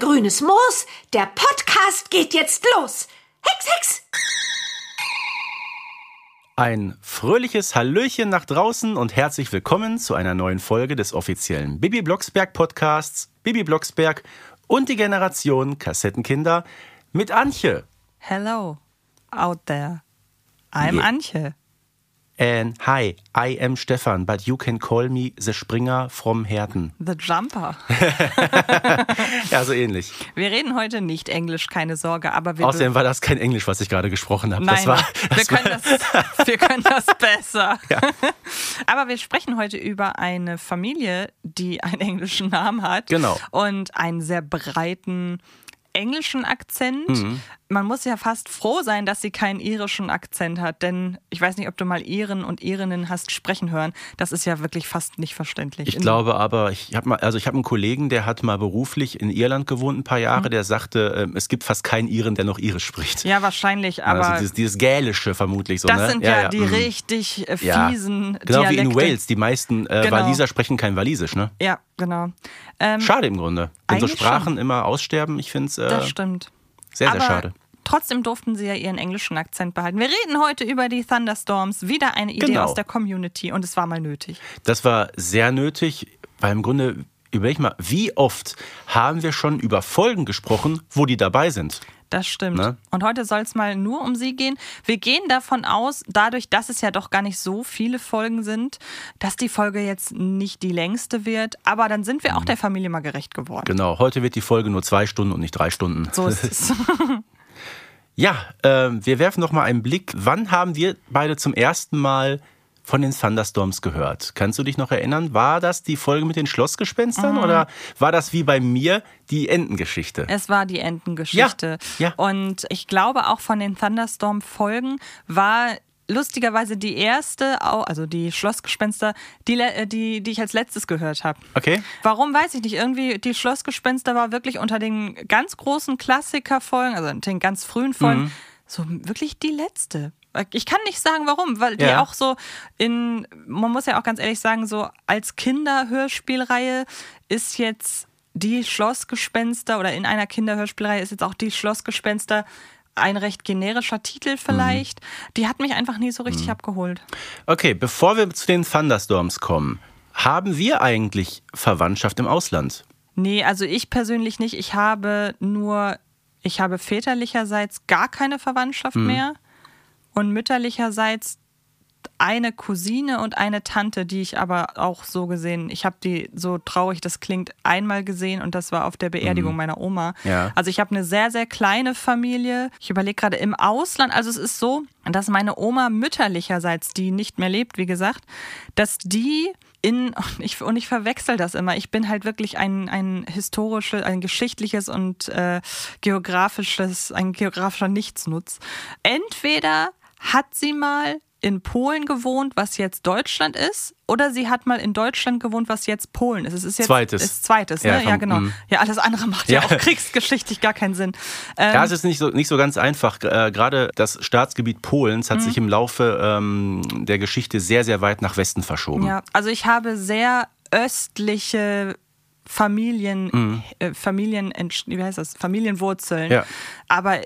Grünes Moos. Der Podcast geht jetzt los. Hex, Hex! Ein fröhliches Hallöchen nach draußen und herzlich willkommen zu einer neuen Folge des offiziellen Bibi Blocksberg Podcasts Bibi Blocksberg und die Generation Kassettenkinder mit Antje. Hello out there. I'm Yeah. Antje. And hi, I am Stefan, but you can call me the Springer from Herten. The Jumper. Ja, so ähnlich. Wir reden heute nicht Englisch, keine Sorge, aber wir. Außerdem war das kein Englisch, was ich gerade gesprochen habe. Nein, das war, wir, das können war, das, wir können das besser. Aber wir sprechen heute über eine Familie, die einen englischen Namen hat. Genau. Und einen sehr breiten englischen Akzent. Mhm. Man muss ja fast froh sein, dass sie keinen irischen Akzent hat, denn ich weiß nicht, ob du mal Iren und Irinnen hast sprechen hören. Das ist ja wirklich fast nicht verständlich. Ich glaube aber, ich habe mal, also ich habe einen Kollegen, der hat mal beruflich in Irland gewohnt ein paar Jahre, der sagte, ähm, es gibt fast keinen Iren, der noch Irisch spricht. Ja, wahrscheinlich, aber also dieses, dieses Gälische vermutlich so. das ne? sind ja, die mhm. richtig äh, Ja. fiesen Genau wie in Dialekte. Wales, die meisten äh, Genau. Waliser sprechen kein Walisisch, ne? Ja, genau. Ähm, Schade im Grunde. Wenn so Sprachen immer aussterben, ich finde es äh, das stimmt. sehr, sehr aber schade. Trotzdem durften sie ja ihren englischen Akzent behalten. Wir reden heute über die Thunderstorms. Wieder eine Idee Genau. aus der Community und es war mal nötig. Das war sehr nötig, weil im Grunde, überleg mal, wie oft haben wir schon über Folgen gesprochen, wo die dabei sind? Das stimmt. Ne? Und heute soll es mal nur um sie gehen. Wir gehen davon aus, dadurch, dass es ja doch gar nicht so viele Folgen sind, dass die Folge jetzt nicht die längste wird. Aber dann sind wir auch der Familie mal gerecht geworden. Genau, heute wird die Folge nur zwei Stunden und nicht drei Stunden. So ist es. Ja, ähm, wir werfen noch mal einen Blick. Wann haben wir beide zum ersten Mal von den Thunderstorms gehört? Kannst du dich noch erinnern? War das die Folge mit den Schlossgespenstern Mhm. oder war das wie bei mir die Entengeschichte? Es war die Entengeschichte. Ja, ja. Und ich glaube auch von den Thunderstorm-Folgen war lustigerweise die erste, also die Schlossgespenster, die, äh, die, die ich als letztes gehört habe. Okay. Warum weiß ich nicht. Irgendwie, die Schlossgespenster war wirklich unter den ganz großen Klassikerfolgen, also den ganz frühen Folgen, Mhm. so wirklich die letzte. Ich kann nicht sagen, warum, weil die Ja. auch so in, man muss ja auch ganz ehrlich sagen, so als Kinderhörspielreihe ist jetzt die Schlossgespenster oder in einer Kinderhörspielreihe ist jetzt auch die Schlossgespenster ein recht generischer Titel vielleicht. Die hat mich einfach nie so richtig Mhm. abgeholt. Okay, bevor wir zu den Thunderstorms kommen, haben wir eigentlich Verwandtschaft im Ausland? Nee, also ich persönlich nicht. Ich habe nur, ich habe väterlicherseits gar keine Verwandtschaft mehr und mütterlicherseits eine Cousine und eine Tante, die ich aber auch so gesehen, ich habe die, so traurig das klingt, einmal gesehen und das war auf der Beerdigung meiner Oma. Ja. Also ich habe eine sehr, sehr kleine Familie. Ich überlege gerade im Ausland, also es ist so, dass meine Oma mütterlicherseits, die nicht mehr lebt, wie gesagt, dass die in, und ich, und ich verwechsel das immer, ich bin halt wirklich ein, ein historisches, ein geschichtliches und äh, geografisches, ein geografischer Nichtsnutz. Entweder hat sie mal in Polen gewohnt, was jetzt Deutschland ist, oder sie hat mal in Deutschland gewohnt, was jetzt Polen ist. Es ist jetzt Zweites. Ist zweites, Ja, ne? Ja, vom- genau. mm. Ja, alles andere macht ja, Ja. auch kriegsgeschichtlich gar keinen Sinn. Ähm, Ja, es ist nicht so, nicht so ganz einfach. Äh, Gerade das Staatsgebiet Polens Mhm. hat sich im Laufe ähm, der Geschichte sehr, sehr weit nach Westen verschoben. Ja, also ich habe sehr östliche Familien, äh, Familien, wie heißt das? Familienwurzeln. Mhm. Ja. Aber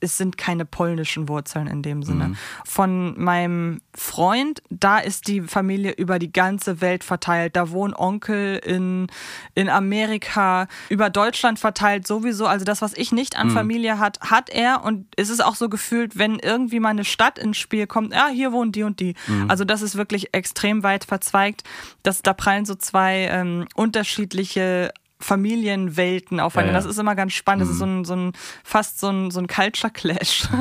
es sind keine polnischen Wurzeln in dem Sinne. Mhm. Von meinem Freund, da ist die Familie über die ganze Welt verteilt. Da wohnen Onkel in, in Amerika, über Deutschland verteilt sowieso. Also das, was ich nicht Mhm. an Familie hat, hat er. Und es ist auch so gefühlt, wenn irgendwie mal eine Stadt ins Spiel kommt, ja, hier wohnen die und die. Mhm. Also das ist wirklich extrem weit verzweigt. Das, da prallen so zwei ähm, unterschiedliche Familienwelten aufeinander. Ja, ja. Das ist immer ganz spannend. Das ist so ein, so ein fast so ein, so ein Culture Clash.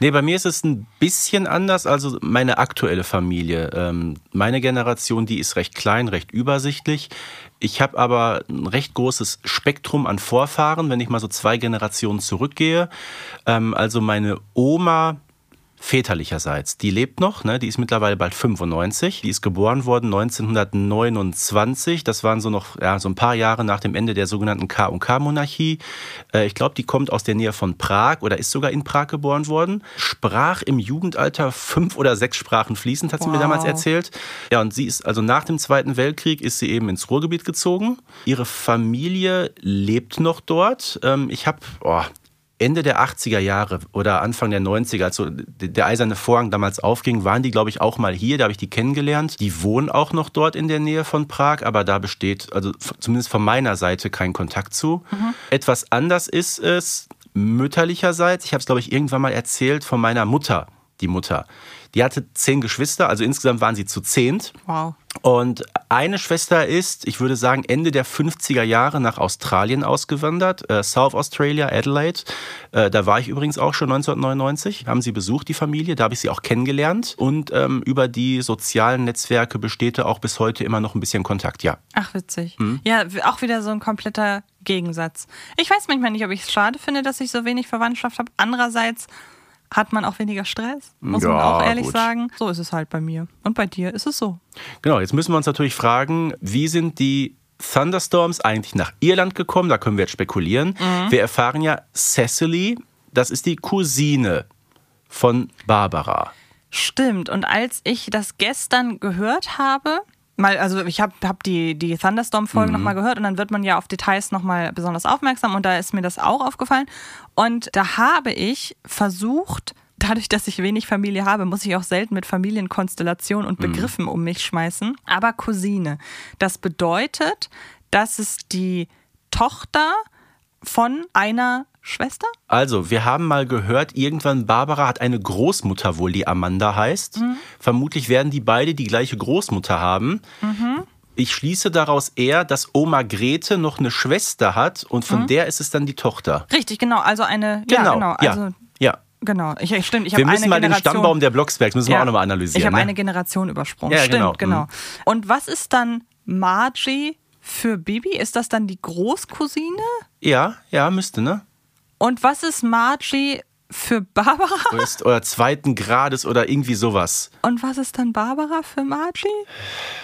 Nee, bei mir ist es ein bisschen anders. Also meine aktuelle Familie, ähm, meine Generation, die ist recht klein, recht übersichtlich. Ich habe aber ein recht großes Spektrum an Vorfahren, wenn ich mal so zwei Generationen zurückgehe. Ähm, also meine Oma väterlicherseits. Die lebt noch, ne? die ist mittlerweile bald 95. Die ist geboren worden 1929. Das waren so noch ja, so ein paar Jahre nach dem Ende der sogenannten K&K-Monarchie. Äh, ich glaube, die kommt aus der Nähe von Prag oder ist sogar in Prag geboren worden. Sprach im Jugendalter fünf oder sechs Sprachen fließend, hat sie wow. mir damals erzählt. Ja, und sie ist also nach dem Zweiten Weltkrieg ist sie eben ins Ruhrgebiet gezogen. Ihre Familie lebt noch dort. Ähm, ich habe, oh, Ende der 80er Jahre oder Anfang der 90er, als so der eiserne Vorhang damals aufging, waren die, glaube ich, auch mal hier. Da habe ich die kennengelernt. Die wohnen auch noch dort in der Nähe von Prag, aber da besteht, also zumindest von meiner Seite, kein Kontakt zu. Mhm. Etwas anders ist es mütterlicherseits. Ich habe es, glaube ich, irgendwann mal erzählt von meiner Mutter, die Mutter. Die hatte zehn Geschwister, also insgesamt waren sie zu zehnt. Wow. Und eine Schwester ist, ich würde sagen, Ende der 50er Jahre nach Australien ausgewandert, äh, South Australia, Adelaide. Äh, da war ich übrigens auch schon 1999, haben sie besucht, die Familie, da habe ich sie auch kennengelernt. Und ähm, über die sozialen Netzwerke besteht da auch bis heute immer noch ein bisschen Kontakt, ja. Ach, witzig. Mhm. Ja, auch wieder so ein kompletter Gegensatz. Ich weiß manchmal nicht, ob ich es schade finde, dass ich so wenig Verwandtschaft habe. Andererseits hat man auch weniger Stress, muss ja, man auch ehrlich gut. sagen. So ist es halt bei mir. Und bei dir ist es so. Genau, jetzt müssen wir uns natürlich fragen, wie sind die Thunderstorms eigentlich nach Irland gekommen? Da können wir jetzt spekulieren. Mhm. Wir erfahren ja, Cecily, das ist die Cousine von Barbara. Stimmt. Und als ich das gestern gehört habe, mal, also ich habe hab die, die Thunderstorm-Folgen mhm. nochmal gehört und dann wird man ja auf Details nochmal besonders aufmerksam und da ist mir das auch aufgefallen. Und da habe ich versucht, dadurch, dass ich wenig Familie habe, muss ich auch selten mit Familienkonstellationen und mhm. Begriffen mhm. um mich schmeißen. Aber Cousine, das bedeutet, dass es die Tochter von einer Schwester? Also, wir haben mal gehört, irgendwann Barbara hat eine Großmutter wohl, die Amanda heißt. Mhm. Vermutlich werden die beide die gleiche Großmutter haben. Mhm. Ich schließe daraus eher, dass Oma Grete noch eine Schwester hat und von mhm. der ist es dann die Tochter. Richtig, genau. Also eine. Genau, ja, genau. Also, ja. ja. Genau, ich, stimmt. Ich wir müssen mal den Stammbaum der Blocksbergs müssen ja, wir auch nochmal analysieren. Ich habe ne? eine Generation übersprungen. Ja, stimmt, genau. genau. Und was ist dann Margie für Bibi? Ist das dann die Großcousine? Ja, ja, müsste, ne? Und was ist Margie für Barbara? Ist, oder zweiten Grades oder irgendwie sowas. Und was ist dann Barbara für Margie?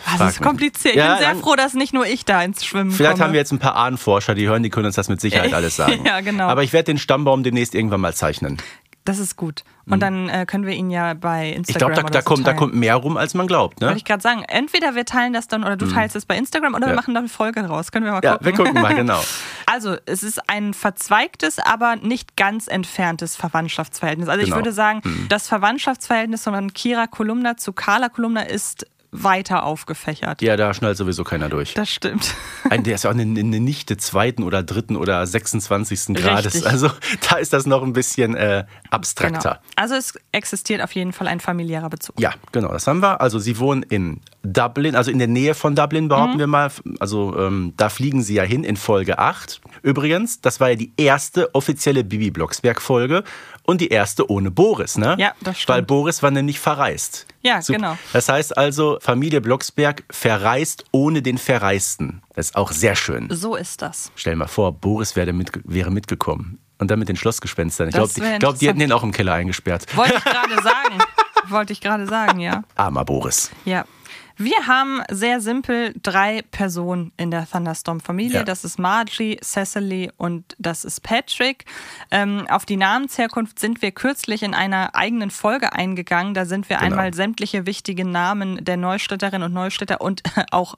Das Frag ist kompliziert. Ich ja, bin sehr froh, dass nicht nur ich da ins Schwimmen Vielleicht komme. haben wir jetzt ein paar Ahnenforscher, die hören, die können uns das mit Sicherheit alles sagen. ja, genau. Aber ich werde den Stammbaum demnächst irgendwann mal zeichnen. Das ist gut. Und mhm. dann äh, können wir ihn ja bei Instagram. Ich glaube, da, da, so kommt, da kommt mehr rum, als man glaubt. Ne? Wollte ich gerade sagen. Entweder wir teilen das dann oder du mhm. teilst es bei Instagram oder ja. wir machen da eine Folge draus. Können wir mal gucken. Ja, wir gucken mal, genau. Also, es ist ein verzweigtes, aber nicht ganz entferntes Verwandtschaftsverhältnis. Also, genau. ich würde sagen, mhm. das Verwandtschaftsverhältnis von Kira Kolumna zu Carla Kolumna ist weiter aufgefächert. Ja, da schnallt sowieso keiner durch. Das stimmt. Ein, der ist ja auch eine, eine Nichte zweiten oder dritten oder 26. Grades. Richtig. Also da ist das noch ein bisschen äh, abstrakter. Genau. Also es existiert auf jeden Fall ein familiärer Bezug. Ja, genau, das haben wir. Also sie wohnen in Dublin, also in der Nähe von Dublin, behaupten mhm. wir mal. Also ähm, da fliegen sie ja hin in Folge 8. Übrigens, das war ja die erste offizielle Bibi Blocksberg-Folge und die erste ohne Boris, ne? Ja, das stimmt. Weil Boris war nämlich verreist. Ja, Super. genau. Das heißt also, Familie Blocksberg verreist ohne den Verreisten. Das ist auch sehr schön. So ist das. Stell mal vor, Boris wäre, mit, wäre mitgekommen. Und dann mit den Schlossgespenstern. Ich glaube, die, glaub, die hätten den auch im Keller eingesperrt. Wollte ich gerade sagen. Wollte ich gerade sagen, ja. Armer Boris. Ja. Wir haben sehr simpel drei Personen in der Thunderstorm-Familie. Ja. Das ist Margie, Cecily und das ist Patrick. Ähm, auf die Namensherkunft sind wir kürzlich in einer eigenen Folge eingegangen. Da sind wir genau. einmal sämtliche wichtigen Namen der Neustädterinnen und Neustädter und auch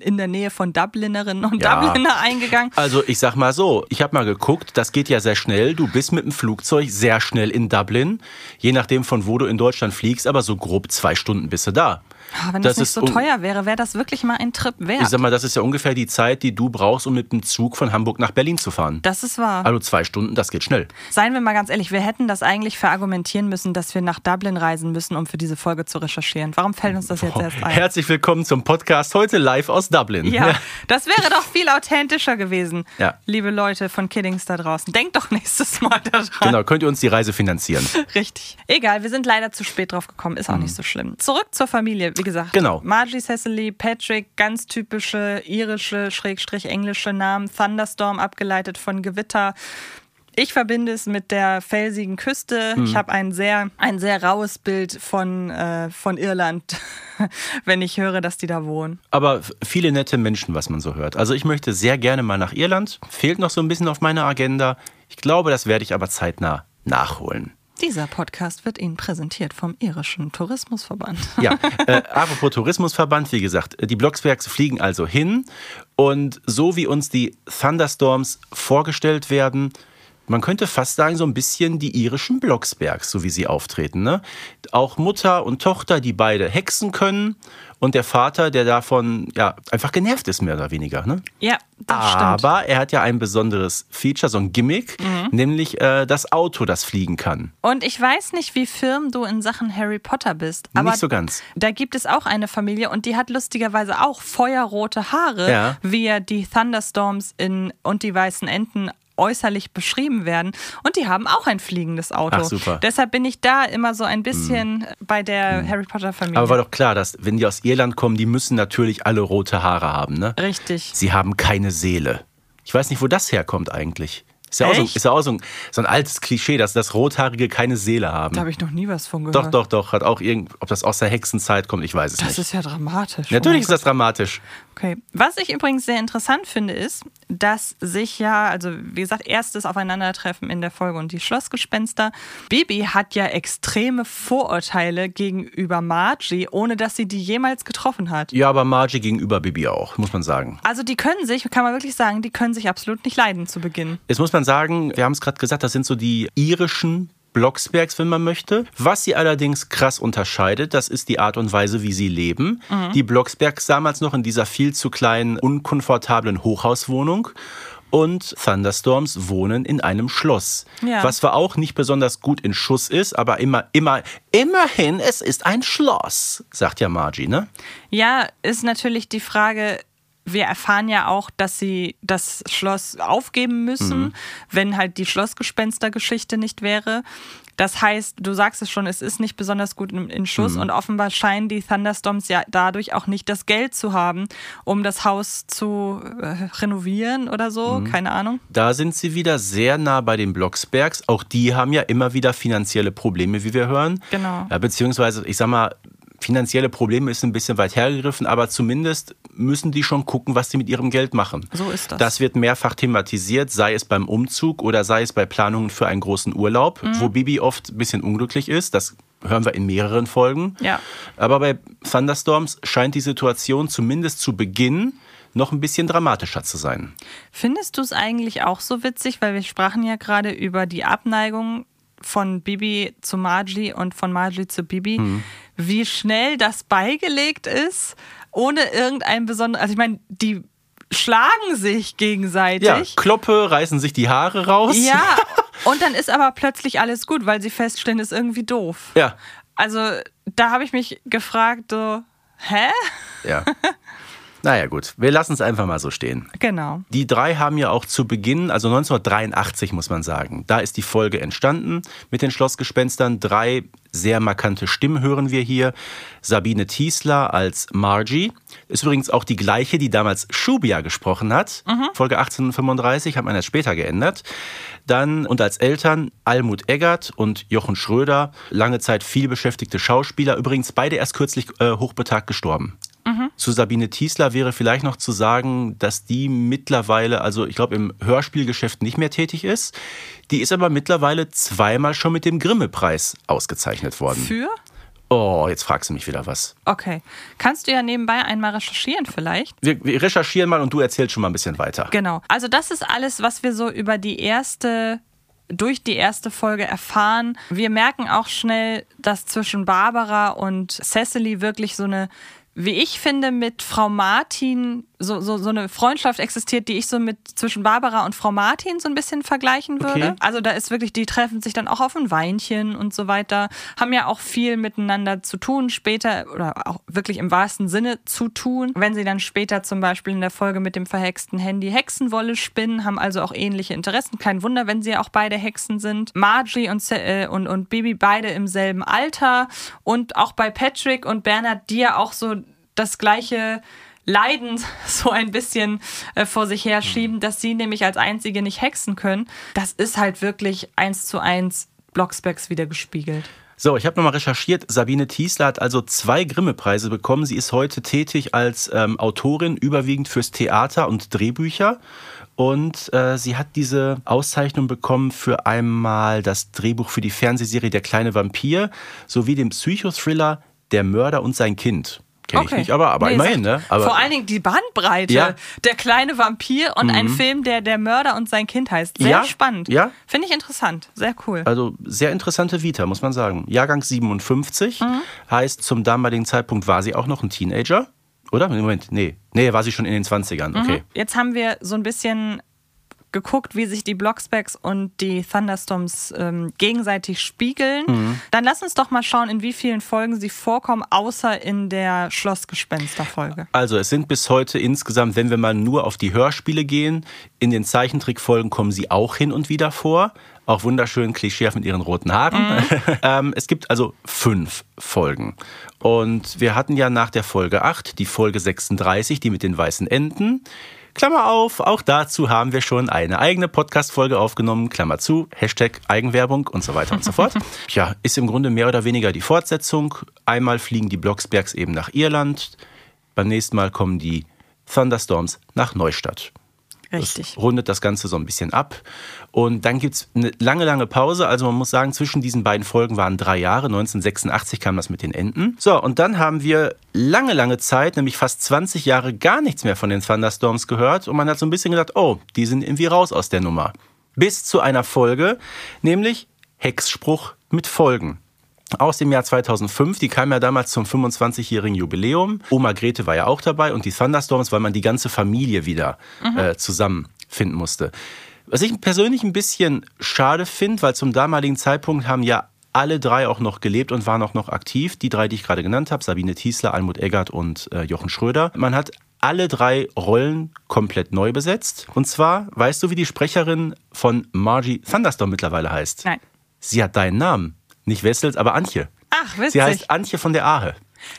in der Nähe von Dublinerinnen und ja. Dubliner eingegangen. Also ich sag mal so, ich habe mal geguckt, das geht ja sehr schnell. Du bist mit dem Flugzeug sehr schnell in Dublin, je nachdem von wo du in Deutschland fliegst, aber so grob zwei Stunden bist du da. Ja, wenn das, das nicht so teuer wäre, wäre das wirklich mal ein Trip wert. Ich sag mal, das ist ja ungefähr die Zeit, die du brauchst, um mit dem Zug von Hamburg nach Berlin zu fahren. Das ist wahr. Also zwei Stunden, das geht schnell. Seien wir mal ganz ehrlich, wir hätten das eigentlich verargumentieren müssen, dass wir nach Dublin reisen müssen, um für diese Folge zu recherchieren. Warum fällt uns das jetzt erst ein? Herzlich willkommen zum Podcast heute live aus Dublin. Ja, das wäre doch viel authentischer gewesen. Ja. Liebe Leute von Kiddings da draußen, denkt doch nächstes Mal daran. Genau, könnt ihr uns die Reise finanzieren. Richtig. Egal, wir sind leider zu spät drauf gekommen, ist auch mhm. nicht so schlimm. Zurück zur Familie, wie gesagt. Genau. Margie Cecily, Patrick, ganz typische irische, schrägstrich englische Namen. Thunderstorm abgeleitet von Gewitter. Ich verbinde es mit der felsigen Küste. Mhm. Ich habe ein sehr, ein sehr raues Bild von, äh, von Irland, wenn ich höre, dass die da wohnen. Aber viele nette Menschen, was man so hört. Also ich möchte sehr gerne mal nach Irland. Fehlt noch so ein bisschen auf meiner Agenda. Ich glaube, das werde ich aber zeitnah nachholen. Dieser Podcast wird Ihnen präsentiert vom Irischen Tourismusverband. Ja, äh, apropos Tourismusverband, wie gesagt, die Blocksbergs fliegen also hin und so wie uns die Thunderstorms vorgestellt werden, man könnte fast sagen, so ein bisschen die irischen Blocksbergs, so wie sie auftreten. Ne? Auch Mutter und Tochter, die beide hexen können und der Vater, der davon ja einfach genervt ist, mehr oder weniger. Ne? Ja, das stimmt. Aber er hat ja ein besonderes Feature, so ein Gimmick, nämlich äh, das Auto, das fliegen kann. Und ich weiß nicht, wie firm du in Sachen Harry Potter bist. Aber Nicht so ganz. Da gibt es auch eine Familie und die hat lustigerweise auch feuerrote Haare, Ja. wie die Thunderstorms in und die weißen Enten äußerlich beschrieben werden. Und die haben auch ein fliegendes Auto. Ach, super. Deshalb bin ich da immer so ein bisschen bei der Harry Potter Familie. Aber war doch klar, dass wenn die aus Irland kommen, die müssen natürlich alle rote Haare haben. Ne? Richtig. Sie haben keine Seele. Ich weiß nicht, wo das herkommt eigentlich. Ist ja auch, so, ist ja auch so, ein, so ein altes Klischee, dass das Rothaarige keine Seele haben. Da habe ich noch nie was von Doch, gehört. doch, doch. Hat auch irgend, ob das aus der Hexenzeit kommt, ich weiß es Das nicht. ist ja dramatisch. Natürlich Oh ist das dramatisch. Okay. Was ich übrigens sehr interessant finde, ist, dass sich ja, also wie gesagt, erstes Aufeinandertreffen in der Folge und die Schlossgespenster. Bibi hat ja extreme Vorurteile gegenüber Margie, ohne dass sie die jemals getroffen hat. Ja, aber Margie gegenüber Bibi auch, muss man sagen. Also die können sich, kann man wirklich sagen, die können sich absolut nicht leiden zu Beginn. Jetzt muss man sagen, wir haben es gerade gesagt, das sind so die irischen Blocksbergs, wenn man möchte. Was sie allerdings krass unterscheidet, das ist die Art und Weise, wie sie leben. Die Blocksbergs damals noch in dieser viel zu kleinen, unkomfortablen Hochhauswohnung. Und Thunderstorms wohnen in einem Schloss. Ja. Was zwar auch nicht besonders gut in Schuss ist, aber immer, immer, immerhin, es ist ein Schloss, sagt ja Margie, ne? Ja, ist natürlich die Frage, wir erfahren ja auch, dass sie das Schloss aufgeben müssen, wenn halt die Schlossgespenstergeschichte nicht wäre. Das heißt, du sagst es schon, es ist nicht besonders gut in, Schuss und offenbar scheinen die Thunderstorms ja dadurch auch nicht das Geld zu haben, um das Haus zu äh, renovieren oder so. Keine Ahnung. Da sind sie wieder sehr nah bei den Blocksbergs. Auch die haben ja immer wieder finanzielle Probleme, wie wir hören. Genau. Ja, beziehungsweise, ich sag mal, finanzielle Probleme ist ein bisschen weit hergegriffen, aber zumindest müssen die schon gucken, was sie mit ihrem Geld machen. So ist das. Das wird mehrfach thematisiert, sei es beim Umzug oder sei es bei Planungen für einen großen Urlaub, Mhm. wo Bibi oft ein bisschen unglücklich ist. Das hören wir in mehreren Folgen. Ja. Aber bei Thunderstorms scheint die Situation zumindest zu Beginn noch ein bisschen dramatischer zu sein. Findest du es eigentlich auch so witzig, weil wir sprachen ja gerade über die Abneigung von Bibi zu Margie und von Margie zu Bibi, wie schnell das beigelegt ist, ohne irgendein besonderes, also ich meine, die schlagen sich gegenseitig. Ja, Kloppe, reißen sich die Haare raus. Ja, und dann ist aber plötzlich alles gut, weil sie feststellen, ist irgendwie doof. Ja, Also da habe ich mich gefragt, so, hä? ja. naja, gut, wir lassen es einfach mal so stehen. Genau. Die drei haben ja auch zu Beginn, also 1983 muss man sagen, da ist die Folge entstanden mit den Schlossgespenstern. Drei sehr markante Stimmen hören wir hier. Sabine Tiesler als Margie. Ist übrigens auch die gleiche, die damals Shubia gesprochen hat. Folge 1835, hat man erst später geändert. Dann und als Eltern Almut Eggert und Jochen Schröder. Lange Zeit viel beschäftigte Schauspieler. Übrigens beide erst kürzlich äh, hochbetagt gestorben. Zu Sabine Tiesler wäre vielleicht noch zu sagen, dass die mittlerweile, also ich glaube im Hörspielgeschäft nicht mehr tätig ist. Die ist aber mittlerweile zweimal schon mit dem Grimme-Preis ausgezeichnet worden. Für? Oh, jetzt fragst du mich wieder was. Okay. Kannst du ja nebenbei einmal recherchieren vielleicht? Wir, wir recherchieren mal und du erzählst schon mal ein bisschen weiter. Genau. Also das ist alles, was wir so über die erste durch die erste Folge erfahren. Wir merken auch schnell, dass zwischen Barbara und Cecily wirklich so eine wie ich finde, mit Frau Martin so, so, so eine Freundschaft existiert, die ich so mit zwischen Barbara und Frau Martin so ein bisschen vergleichen würde. Okay. Also da ist wirklich, die treffen sich dann auch auf ein Weinchen und so weiter, haben ja auch viel miteinander zu tun später oder auch wirklich im wahrsten Sinne zu tun. Wenn sie dann später zum Beispiel in der Folge mit dem verhexten Handy Hexenwolle spinnen, haben also auch ähnliche Interessen. Kein Wunder, wenn sie ja auch beide Hexen sind. Margie und, äh, und, und Bibi beide im selben Alter und auch bei Patrick und Bernhard, die ja auch so das gleiche Leiden so ein bisschen äh, vor sich herschieben, dass sie nämlich als einzige nicht hexen können. Das ist halt wirklich eins zu eins Blocksbergs wieder gespiegelt. So, ich habe nochmal recherchiert. Sabine Thiesler hat also zwei Grimme-Preise bekommen. Sie ist heute tätig als ähm, Autorin, überwiegend fürs Theater und Drehbücher. Und äh, sie hat diese Auszeichnung bekommen für einmal das Drehbuch für die Fernsehserie Der kleine Vampir sowie den Psychothriller Der Mörder und sein Kind. Kenne ich nicht, aber, aber Nee, immerhin, ne? Aber Vor allen Dingen die Bandbreite. Ja. Der kleine Vampir und ein Film, der Der Mörder und sein Kind heißt. Sehr Ja, spannend. ja. Finde ich interessant. Sehr cool. Also sehr interessante Vita, muss man sagen. Jahrgang 57 Mhm. heißt, zum damaligen Zeitpunkt war sie auch noch ein Teenager. Oder? Moment, nee. Nee, war sie schon in den 20ern. Okay. Jetzt haben wir so ein bisschen geguckt, wie sich die Blocksbacks und die Thunderstorms ähm, gegenseitig spiegeln. Mhm. Dann lass uns doch mal schauen, in wie vielen Folgen sie vorkommen, außer in der Schlossgespenster-Folge. Also es sind bis heute insgesamt, wenn wir mal nur auf die Hörspiele gehen, in den Zeichentrickfolgen kommen sie auch hin und wieder vor. Auch wunderschön klischeehaft mit ihren roten Haaren. ähm, es gibt also fünf Folgen. Und wir hatten ja nach der Folge 8 die Folge 36, die mit den weißen Enten. Klammer auf, auch dazu haben wir schon eine eigene Podcast-Folge aufgenommen, Klammer zu, Hashtag Eigenwerbung und so weiter und so fort. Ja, ist im Grunde mehr oder weniger die Fortsetzung. Einmal fliegen die Blocksbergs eben nach Irland, beim nächsten Mal kommen die Thunderstorms nach Neustadt. Richtig. Das rundet das Ganze so ein bisschen ab. Und dann gibt es eine lange, lange Pause. Also man muss sagen, zwischen diesen beiden Folgen waren drei Jahre. 1986 kam das mit den Enten. So, und dann haben wir lange, lange Zeit, nämlich fast 20 Jahre, gar nichts mehr von den Thunderstorms gehört. Und man hat so ein bisschen gedacht, oh, die sind irgendwie raus aus der Nummer. Bis zu einer Folge, nämlich Hexspruch mit Folgen aus dem Jahr 2005. Die kam ja damals zum 25-jährigen Jubiläum. Oma Grete war ja auch dabei und die Thunderstorms, weil man die ganze Familie wieder äh, zusammenfinden musste. Was ich persönlich ein bisschen schade finde, weil zum damaligen Zeitpunkt haben ja alle drei auch noch gelebt und waren auch noch aktiv. Die drei, die ich gerade genannt habe, Sabine Thiesler, Almut Eggert und äh, Jochen Schröder. Man hat alle drei Rollen komplett neu besetzt. Und zwar, weißt du, wie die Sprecherin von Margie Thunderstorm mittlerweile heißt? Nein. Sie hat deinen Namen. Nicht Wessels, aber Antje. Ach, witzig. Sie heißt Antje von der Ahe.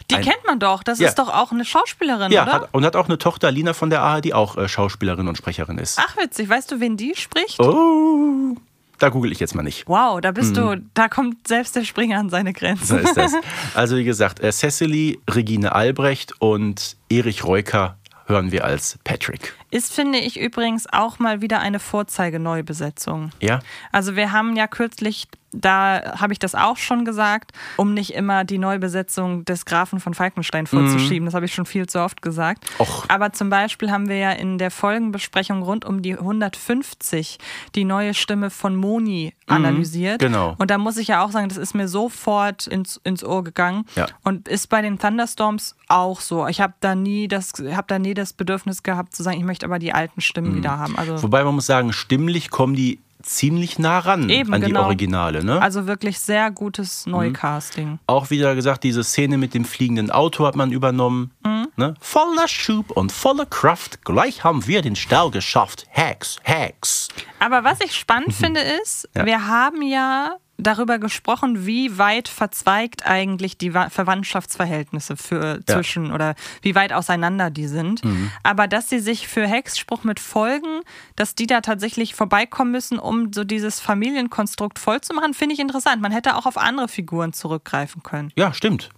die ein- kennt man doch. Das Ja. ist doch auch eine Schauspielerin, Ja, oder? hat, und hat auch eine Tochter, Lina von der Ahe, die auch äh, Schauspielerin und Sprecherin ist. Ach, witzig. Weißt du, wen die spricht? Oh, da google ich jetzt mal nicht. Wow, da bist du, da kommt selbst der Springer an seine So Grenzen. ist das. Also wie gesagt, äh, Cecily, Regine Albrecht und Erich Reuker hören wir als Patrick. Ist, finde ich, übrigens auch mal wieder eine Vorzeige-Neubesetzung. Ja? Also wir haben ja kürzlich, da habe ich das auch schon gesagt, um nicht immer die Neubesetzung des Grafen von Falkenstein vorzuschieben. Das habe ich schon viel zu oft gesagt. Mhm. Och. Aber zum Beispiel haben wir ja in der Folgenbesprechung rund um die 150 die neue Stimme von Moni analysiert. genau. Und da muss ich ja auch sagen, das ist mir sofort ins, ins Ohr gegangen. Ja. Und ist bei den Thunderstorms auch so. Ich habe da nie das, habe da nie das Bedürfnis gehabt zu sagen, ich möchte aber die alten Stimmen Mhm. wieder haben. Also Wobei man muss sagen, stimmlich kommen die ziemlich nah ran Eben, an die genau. Originale. Ne? Also wirklich sehr Mhm. gutes Neukasting. auch wieder gesagt, diese Szene mit dem fliegenden Auto hat man übernommen. Mhm. Ne? Voller Schub und voller Kraft, gleich haben wir den Stall geschafft. Hex, Hex. Aber was ich spannend finde ist, Ja. wir haben ja darüber gesprochen, wie weit verzweigt eigentlich die Wa- Verwandtschaftsverhältnisse für Ja. zwischen oder wie weit auseinander die sind. Mhm. Aber dass sie sich für Hexspruch mit Folgen, dass die da tatsächlich vorbeikommen müssen, um so dieses Familienkonstrukt voll zu machen, finde ich interessant. Man hätte auch auf andere Figuren zurückgreifen können. Ja, stimmt.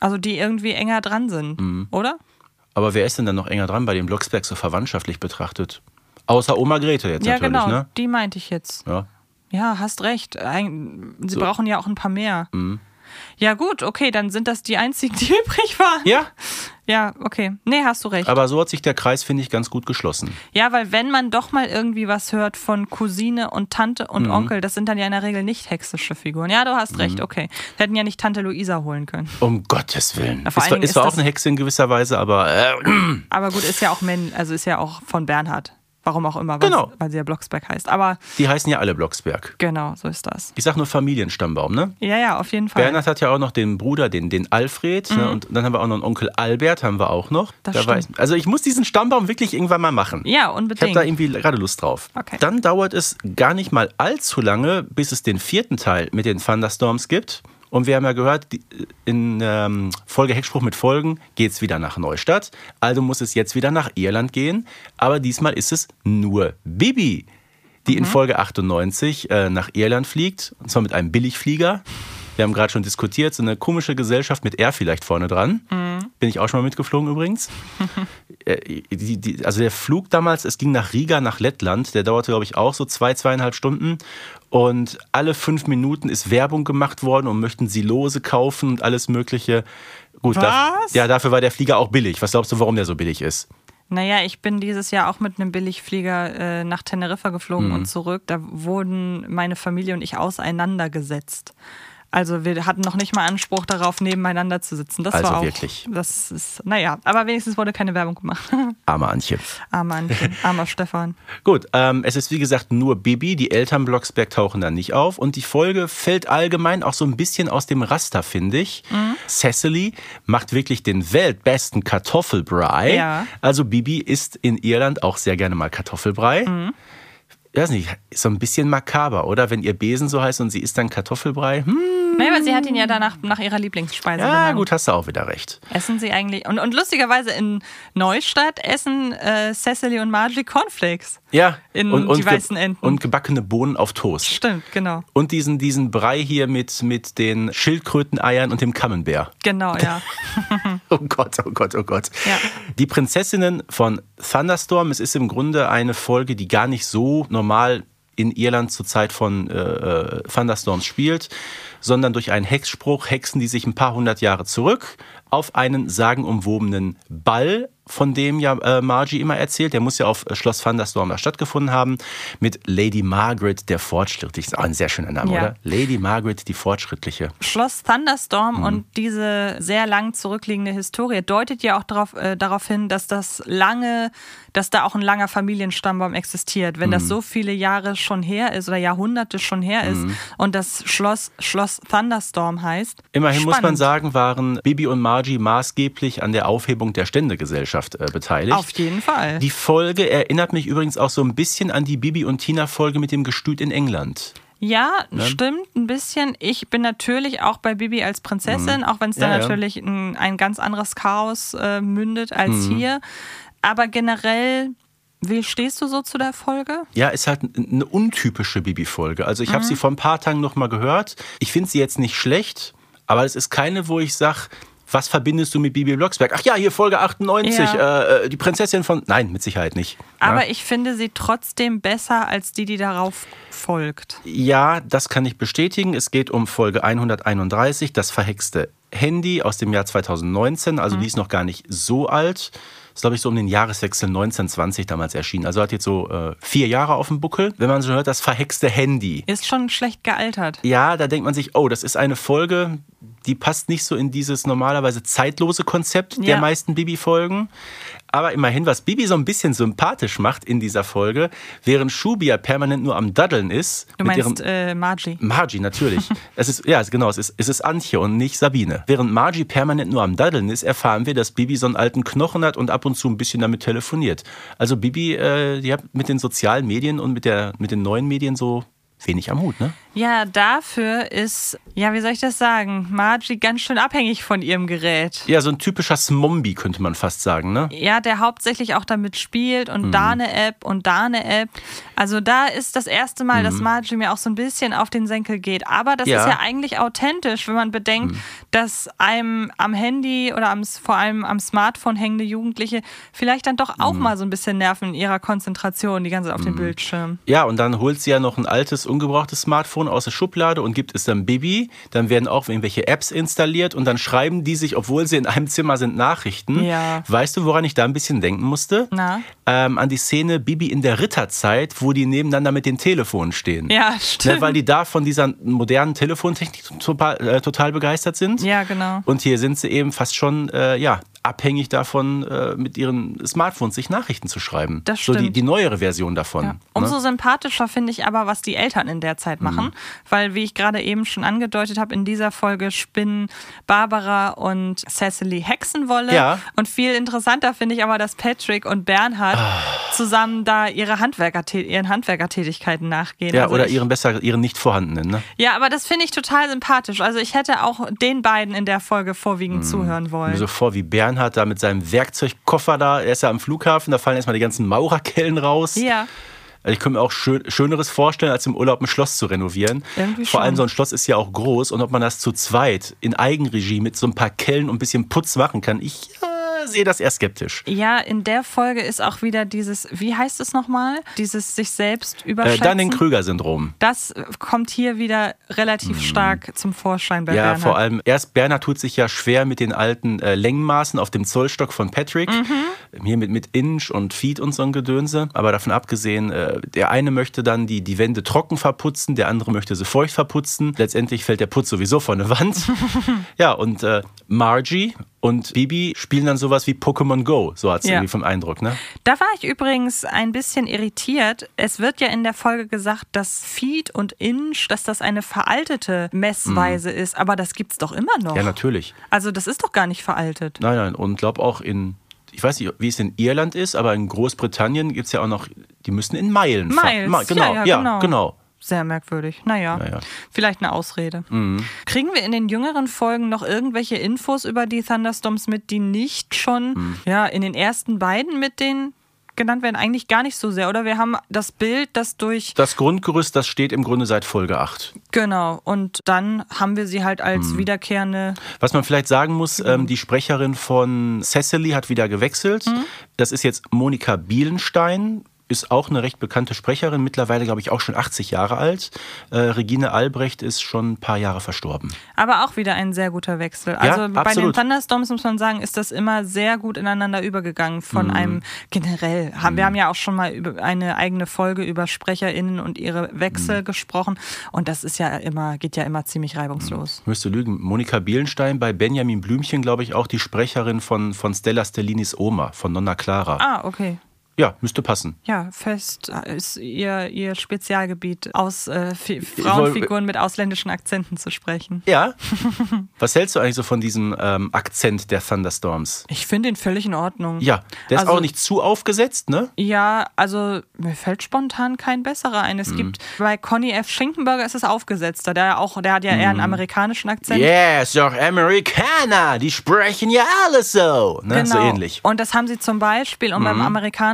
Also die irgendwie enger dran sind, Mhm. oder? Aber wer ist denn dann noch enger dran bei den Blocksberg so verwandtschaftlich betrachtet? Außer Oma Grete jetzt Ja, natürlich, genau, ne? die meinte ich jetzt. Ja. Ja, hast recht. Ein- Sie So. brauchen ja auch ein paar mehr. Ja, gut, okay, dann sind das die einzigen, die übrig waren. Ja, Ja, okay. Nee, hast du recht. aber so hat sich der Kreis, finde ich, ganz gut geschlossen. ja, weil wenn man doch mal irgendwie was hört von Cousine und Tante und Mhm. Onkel, das sind dann ja in der Regel nicht hexische Figuren. Ja, du hast recht, okay. Hätten ja nicht Tante Luisa holen können. Um Gottes Willen. Vor ist allen Dingen ist ist auch eine Hexe in gewisser Weise, aber äh, Aber gut, ist ja auch also ist ja auch von Bernhard. Warum auch immer, weil, Genau. weil sie ja Blocksberg heißt. Aber die heißen ja alle Blocksberg. genau, so ist das. Ich sag nur Familienstammbaum, ne? Ja, ja, auf jeden Fall. Bernhard hat ja auch noch den Bruder, den, den Alfred, ne? und dann haben wir auch noch einen Onkel Albert, haben wir auch noch. Mhm. Das Da weiß- stimmt. also ich muss diesen Stammbaum wirklich irgendwann mal machen. ja, Ich habe unbedingt. da irgendwie gerade Lust drauf. Okay. Dann dauert es gar nicht mal allzu lange, bis es den vierten Teil mit den Thunderstorms gibt. Und wir haben ja gehört, in ähm, Folge Hexspruch mit Folgen geht es wieder nach Neustadt. Also muss es jetzt wieder nach Irland gehen. Aber diesmal ist es nur Bibi, die in Folge 98 äh, nach Irland fliegt. Und zwar mit einem Billigflieger. Wir haben gerade schon diskutiert, so eine komische Gesellschaft mit R vielleicht vorne dran. Bin ich auch schon mal mitgeflogen übrigens. Äh, die, die, also der Flug damals, es ging nach Riga, nach Lettland, der dauerte, glaube ich, auch so zwei, zweieinhalb Stunden. Und alle fünf Minuten ist Werbung gemacht worden und möchten sie Lose kaufen und alles Mögliche. Gut, da, Was? ja, dafür war der Flieger auch billig. Was glaubst du, warum der so billig ist? Naja, ich bin dieses Jahr auch mit einem Billigflieger äh, nach Teneriffa geflogen Mhm. und zurück. Da wurden meine Familie und ich auseinandergesetzt. Also wir hatten noch nicht mal Anspruch darauf, nebeneinander zu sitzen. Das Also war auch, wirklich. Das ist, naja, aber wenigstens wurde keine Werbung gemacht. Arme Antje. armer, Antje, armer Stefan. Gut, ähm, es ist wie gesagt nur Bibi. Die Eltern Blocksberg tauchen da nicht auf. Und die Folge fällt allgemein auch so ein bisschen aus dem Raster, finde ich. Cecily macht wirklich den weltbesten Kartoffelbrei. Ja. Also Bibi isst in Irland auch sehr gerne mal Kartoffelbrei. Ich weiß nicht, so ein bisschen makaber, oder? Wenn ihr Besen so heißt und sie isst dann Kartoffelbrei. Hm, Naja, aber sie hat ihn ja danach nach ihrer Lieblingsspeise ja, benannt. gut, hast du auch wieder recht. Essen sie eigentlich. Und, und lustigerweise in Neustadt essen äh, Cecily und Margie Cornflakes. Ja, In und, und, die weißen Enten. und gebackene Bohnen auf Toast. Stimmt, genau. Und diesen, diesen Brei hier mit, mit den Schildkröteneiern und dem Camembert. Genau, ja. Oh Gott, oh Gott, oh Gott. Ja. Die Prinzessinnen von Thunderstorm, es ist im Grunde eine Folge, die gar nicht so normal in Irland zur Zeit von äh, äh, Thunderstorms spielt, sondern durch einen Hexspruch hexen die sich ein paar hundert Jahre zurück auf einen sagenumwobenen Ball, von dem ja äh, Margie immer erzählt. Der muss ja auf äh, Schloss Thunderstorm da stattgefunden haben, mit Lady Margaret der Fortschrittliche. Ist auch ein sehr schöner Name, Ja. oder? Lady Margaret die Fortschrittliche. Schloss Thunderstorm Mhm. und diese sehr lang zurückliegende Historie deutet ja auch darauf, äh, darauf hin, dass das lange, dass da auch ein langer Familienstammbaum existiert. Wenn Mhm. das so viele Jahre schon her ist oder Jahrhunderte schon her ist Mhm. und das Schloss Schloss Thunderstorm heißt. Immerhin muss man spannend. sagen, waren Bibi und Margie maßgeblich an der Aufhebung der Ständegesellschaft äh, beteiligt. Auf jeden Fall. Die Folge erinnert mich übrigens auch so ein bisschen an die Bibi und Tina Folge mit dem Gestüt in England. Ja, Ne? stimmt ein bisschen. Ich bin natürlich auch bei Bibi als Prinzessin, auch wenn es da Mhm. Ja, ja. natürlich ein, ein ganz anderes Chaos äh, mündet als Mhm. hier. Aber generell, wie stehst du so zu der Folge? Ja, ist halt eine untypische Bibi-Folge. Also ich Mhm. habe sie vor ein paar Tagen noch mal gehört. Ich finde sie jetzt nicht schlecht, aber es ist keine, wo ich sage, was verbindest du mit Bibi Blocksberg? Ach ja, hier Folge 98, Ja. äh, äh, die Prinzessin von... Nein, mit Sicherheit nicht. Aber ja. ich finde sie trotzdem besser als die, die darauf folgt. Ja, das kann ich bestätigen. Es geht um Folge 131, das verhexte Handy aus dem Jahr 2019. Also die ist noch gar nicht so alt. Ist, glaube ich, so um den Jahreswechsel 1920 damals erschienen. Also hat jetzt so äh, vier Jahre auf dem Buckel. Wenn man so hört, das verhexte Handy. Ist schon schlecht gealtert. Ja, da denkt man sich, oh, das ist eine Folge, die passt nicht so in dieses normalerweise zeitlose Konzept der Ja. meisten Bibi-Folgen. Aber immerhin, was Bibi so ein bisschen sympathisch macht in dieser Folge, während Shubi ja permanent nur am Daddeln ist. Du meinst ihrem, äh, Margie. Margie, natürlich. es ist, ja, genau, es ist, es ist Antje und nicht Sabine. Während Margie permanent nur am Daddeln ist, erfahren wir, dass Bibi so einen alten Knochen hat und ab und zu ein bisschen damit telefoniert. Also Bibi, äh, die hat mit den sozialen Medien und mit, der, mit den neuen Medien so wenig am Hut, ne? Ja, dafür ist, ja, wie soll ich das sagen, Margie ganz schön abhängig von ihrem Gerät. Ja, so ein typischer Smombi, könnte man fast sagen, ne? Ja, der hauptsächlich auch damit spielt und Mhm. da eine App und da eine App. Also da ist das erste Mal, dass Mhm. Margie mir auch so ein bisschen auf den Senkel geht. Aber das Ja. ist ja eigentlich authentisch, wenn man bedenkt, Mhm. dass einem am Handy oder am, vor allem am Smartphone hängende Jugendliche vielleicht dann doch Mhm. auch mal so ein bisschen nerven in ihrer Konzentration die ganze Zeit auf dem Bildschirm. Ja, und dann holt sie ja noch ein altes, ungebrauchtes Smartphone aus der Schublade und gibt es dann Bibi. Dann werden auch irgendwelche Apps installiert und dann schreiben die sich, obwohl sie in einem Zimmer sind, Nachrichten. Ja. Weißt du, woran ich da ein bisschen denken musste? Na? Ähm, an die Szene Bibi in der Ritterzeit, wo die nebeneinander mit den Telefonen stehen. Ja, stimmt. Ne, weil die da von dieser modernen Telefontechnik total, äh, total begeistert sind. Ja, genau. Und hier sind sie eben fast schon äh, ja, abhängig davon, äh, mit ihren Smartphones sich Nachrichten zu schreiben. Das So die, stimmt. die neuere Version davon. Ja. Um Umso sympathischer finde ich aber, was die Eltern in der Zeit machen, Mhm. weil, wie ich gerade eben schon angedeutet habe, in dieser Folge spinnen Barbara und Cecily Hexenwolle. Ja. Und viel interessanter finde ich aber, dass Patrick und Bernhard Ah. zusammen da ihre Handwerker, ihren Handwerkertätigkeiten nachgehen. Ja, Also oder ich, ihren besser, ihren nicht vorhandenen, ne? ja, aber das finde ich total sympathisch. Also ich hätte auch den beiden in der Folge vorwiegend zuhören Mir wollen. so vor, wie Bernhard da mit seinem Werkzeugkoffer da, er ist ja am Flughafen, da fallen erstmal die ganzen Maurerkellen raus. Ja. Also ich könnte mir auch schön, Schöneres vorstellen, als im Urlaub ein Schloss zu renovieren. Irgendwie Vor allem schon. so ein Schloss ist ja auch groß und ob man das zu zweit in Eigenregie mit so ein paar Kellen und ein bisschen Putz machen kann, ich äh, sehe das eher skeptisch. Ja, in der Folge ist auch wieder dieses, wie heißt es nochmal? Dieses sich selbst Äh, überschätzen. Dunning-Krüger-Syndrom. das äh, kommt hier wieder relativ stark zum Vorschein bei Mhm. Ja, Bernhard. vor allem erst Bernhard tut sich ja schwer mit den alten äh, Längenmaßen auf dem Zollstock von Patrick. Mhm. Hier mit, mit Inch und Feet und so ein Gedönse. Aber davon abgesehen, äh, der eine möchte dann die, die Wände trocken verputzen, der andere möchte sie feucht verputzen. Letztendlich fällt der Putz sowieso von der Wand. ja, und äh, Margie und Bibi spielen dann sowas wie Pokémon Go. So hat es Ja. irgendwie vom Eindruck, ne? Da war ich übrigens ein bisschen irritiert. Es wird ja in der Folge gesagt, dass Feet und Inch, dass das eine veraltete Messweise ist, aber das gibt's doch immer noch. Mhm. Ja, natürlich. Also das ist doch gar nicht veraltet. Nein, nein. Und glaube auch in, ich weiß nicht, wie es in Irland ist, aber in Großbritannien gibt es ja auch noch, die müssen in Meilen fahren. Miles, genau, ja, ja, genau. genau. Sehr merkwürdig. Naja, Naja. vielleicht eine Ausrede. Mhm. Kriegen wir in den jüngeren Folgen noch irgendwelche Infos über die Thunderstorms mit, die nicht schon Mhm. ja, in den ersten beiden mit denen genannt werden? Eigentlich gar nicht so sehr, oder? Wir haben das Bild, das durch. Das Grundgerüst, das steht im Grunde seit Folge 8. Genau. Und dann haben wir sie halt als Mhm. wiederkehrende. Was man vielleicht sagen muss, ähm, die Sprecherin von Cecily hat wieder gewechselt. Mhm. Das ist jetzt Monika Bielenstein. Ist auch eine recht bekannte Sprecherin, mittlerweile glaube ich auch schon 80 Jahre alt. Äh, Regine Albrecht ist schon ein paar Jahre verstorben. Aber auch wieder ein sehr guter Wechsel. Also bei den. Thunderstorms muss man sagen, ist das immer sehr gut ineinander übergegangen von Mhm. einem generell. Haben, Wir haben ja auch schon mal über eine eigene Folge über SprecherInnen und ihre Wechsel Mhm. gesprochen. Und das ist ja immer, geht ja immer ziemlich reibungslos. Ich müsste lügen. Monika Bielenstein bei Benjamin Blümchen, glaube ich, auch die Sprecherin von, von Stella Stellinis Oma, von Nonna Clara. Ah, okay. Ja, müsste passen. Ja, fest ist ihr, ihr Spezialgebiet, aus äh, Fi- Frauenfiguren mit ausländischen Akzenten zu sprechen. Ja. Was hältst du eigentlich so von diesem ähm, Akzent der Thunderstorms? Ich finde ihn völlig in Ordnung. Ja, der ist Also- auch nicht zu aufgesetzt, ne? Ja, also mir fällt spontan kein besserer ein. Mhm. Es gibt bei Conny F. Schinkenberger ist es aufgesetzter, der auch, der hat ja eher einen Mhm. amerikanischen Akzent. Ja, ist doch Amerikaner, die sprechen ja alle so. Ne? So ähnlich. Genau. Und das haben sie zum Beispiel, um beim Mhm.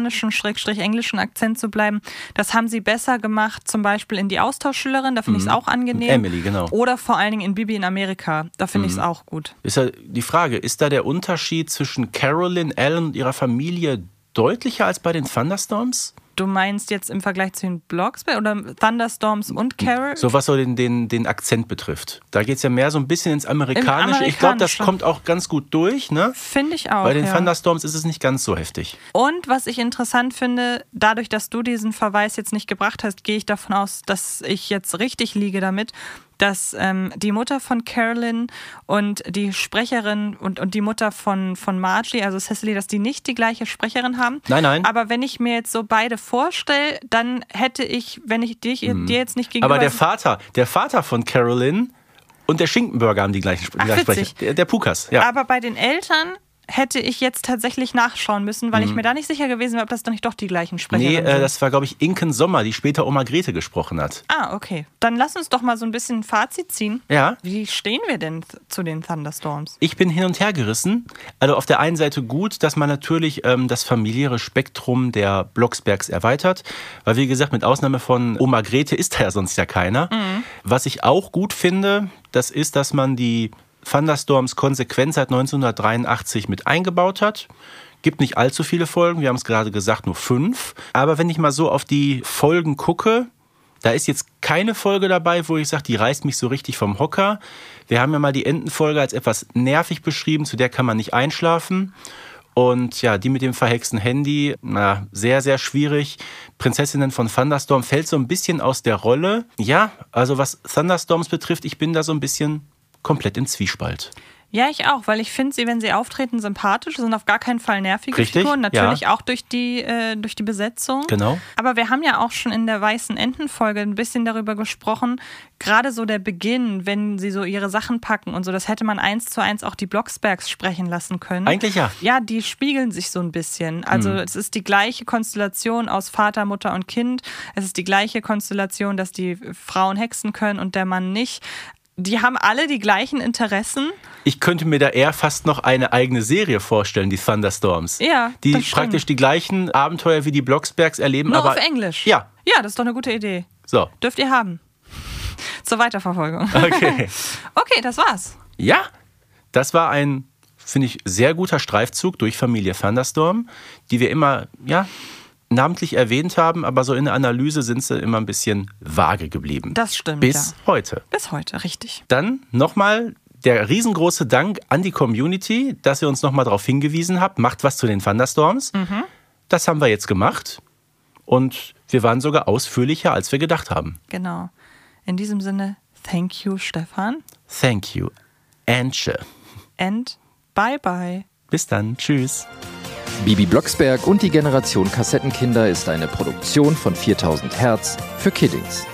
Amerikanischen, schrägstrich englischen Akzent zu bleiben, das haben sie besser gemacht, zum Beispiel in die Austauschschülerin, da finde ich es auch angenehm. Mhm. Emily, genau. Mhm. Oder vor allen Dingen in Bibi in Amerika, da finde ich es auch gut. Ist ja die Frage, ist da der Unterschied zwischen Carolyn, Ellen und ihrer Familie deutlicher als bei den Thunderstorms? Du meinst jetzt im Vergleich zu den Blocksberg oder Thunderstorms und Carol? So was so den, den, den Akzent betrifft. Da geht es ja mehr so ein bisschen ins Amerikanische. Ich glaube, das kommt auch ganz gut durch. Ne? Finde ich auch. Bei den ja. Thunderstorms ist es nicht ganz so heftig. Und was ich interessant finde, dadurch, dass du diesen Verweis jetzt nicht gebracht hast, gehe ich davon aus, dass ich jetzt richtig liege damit, dass ähm, die Mutter von Carolyn und die Sprecherin und, und die Mutter von, von Margie, also Cecily, dass die nicht die gleiche Sprecherin haben. Nein, nein. Aber wenn ich mir jetzt so beide vorstelle, dann hätte ich, wenn ich dich, dir jetzt nicht gegenüber... Aber der Vater, der Vater von Carolyn und der Schinkenburger haben die gleichen. Sprecher. Der, der Pukas, ja. Aber bei den Eltern hätte ich jetzt tatsächlich nachschauen müssen, weil ich mir da nicht sicher gewesen wäre, ob das dann nicht doch die gleichen Mhm. Nee, äh, sind. das war, glaube ich, Inken Sommer, die später Oma Grete gesprochen hat. Ah, okay. Dann lass uns doch mal so ein bisschen ein Fazit ziehen. Ja. Wie stehen wir denn zu den Thunderstorms? Ich bin hin und her gerissen. Also auf der einen Seite gut, dass man natürlich ähm, das familiäre Spektrum der Blocksbergs erweitert, weil wie gesagt, mit Ausnahme von Oma Grete ist da ja sonst ja keiner. Was ich auch gut finde, das ist, dass man die Thunderstorms konsequent seit 1983 mit eingebaut hat. Gibt nicht allzu viele Folgen, wir haben es gerade gesagt, nur fünf. Aber wenn ich mal so auf die Folgen gucke, da ist jetzt keine Folge dabei, wo ich sage, die reißt mich so richtig vom Hocker. Wir haben ja mal die Entenfolge als etwas nervig beschrieben, zu der kann man nicht einschlafen. Und ja, die mit dem verhexten Handy, na, sehr, sehr schwierig. Prinzessinnen von Thunderstorm fällt so ein bisschen aus der Rolle. Ja, also was Thunderstorms betrifft, ich bin da so ein bisschen komplett in Zwiespalt. Ja, ich auch, weil ich finde sie, wenn sie auftreten, sympathisch, sind auf gar keinen Fall nervige Richtig, Figuren. Natürlich ja. auch durch die, äh, durch die Besetzung. Genau. Aber wir haben ja auch schon in der Weißen Enten-Folge ein bisschen darüber gesprochen, gerade so der Beginn, wenn sie so ihre Sachen packen und so, das hätte man eins zu eins auch die Blocksbergs sprechen lassen können. Eigentlich ja. Ja, die spiegeln sich so ein bisschen. Also es ist die gleiche Konstellation aus Vater, Mutter und Kind. Es ist die gleiche Konstellation, dass die Frauen hexen können und der Mann nicht. Die haben alle die gleichen Interessen. Ich könnte mir da eher fast noch eine eigene Serie vorstellen, die Thunderstorms. Ja, Die praktisch die gleichen Abenteuer wie die Blocksbergs erleben, Nur aber auf Englisch. Ja, Ja, das ist doch eine gute Idee. so. Dürft ihr haben. Zur Weiterverfolgung. Okay. Okay, das war's. Ja, das war ein, finde ich, sehr guter Streifzug durch Familie Thunderstorm, die wir immer, ja, namentlich erwähnt haben, aber so in der Analyse sind sie immer ein bisschen vage geblieben. Das stimmt, Bis ja. heute. Bis heute, richtig. Dann nochmal der riesengroße Dank an die Community, dass ihr uns nochmal darauf hingewiesen habt, macht was zu den Thunderstorms. Das haben wir jetzt gemacht und wir waren sogar ausführlicher, als wir gedacht haben. Genau. In diesem Sinne, thank you, Stefan. Thank you, Antje. And bye bye. Bis dann, tschüss. Bibi Blocksberg und die Generation Kassettenkinder ist eine Produktion von 4000 Hertz für Kiddings.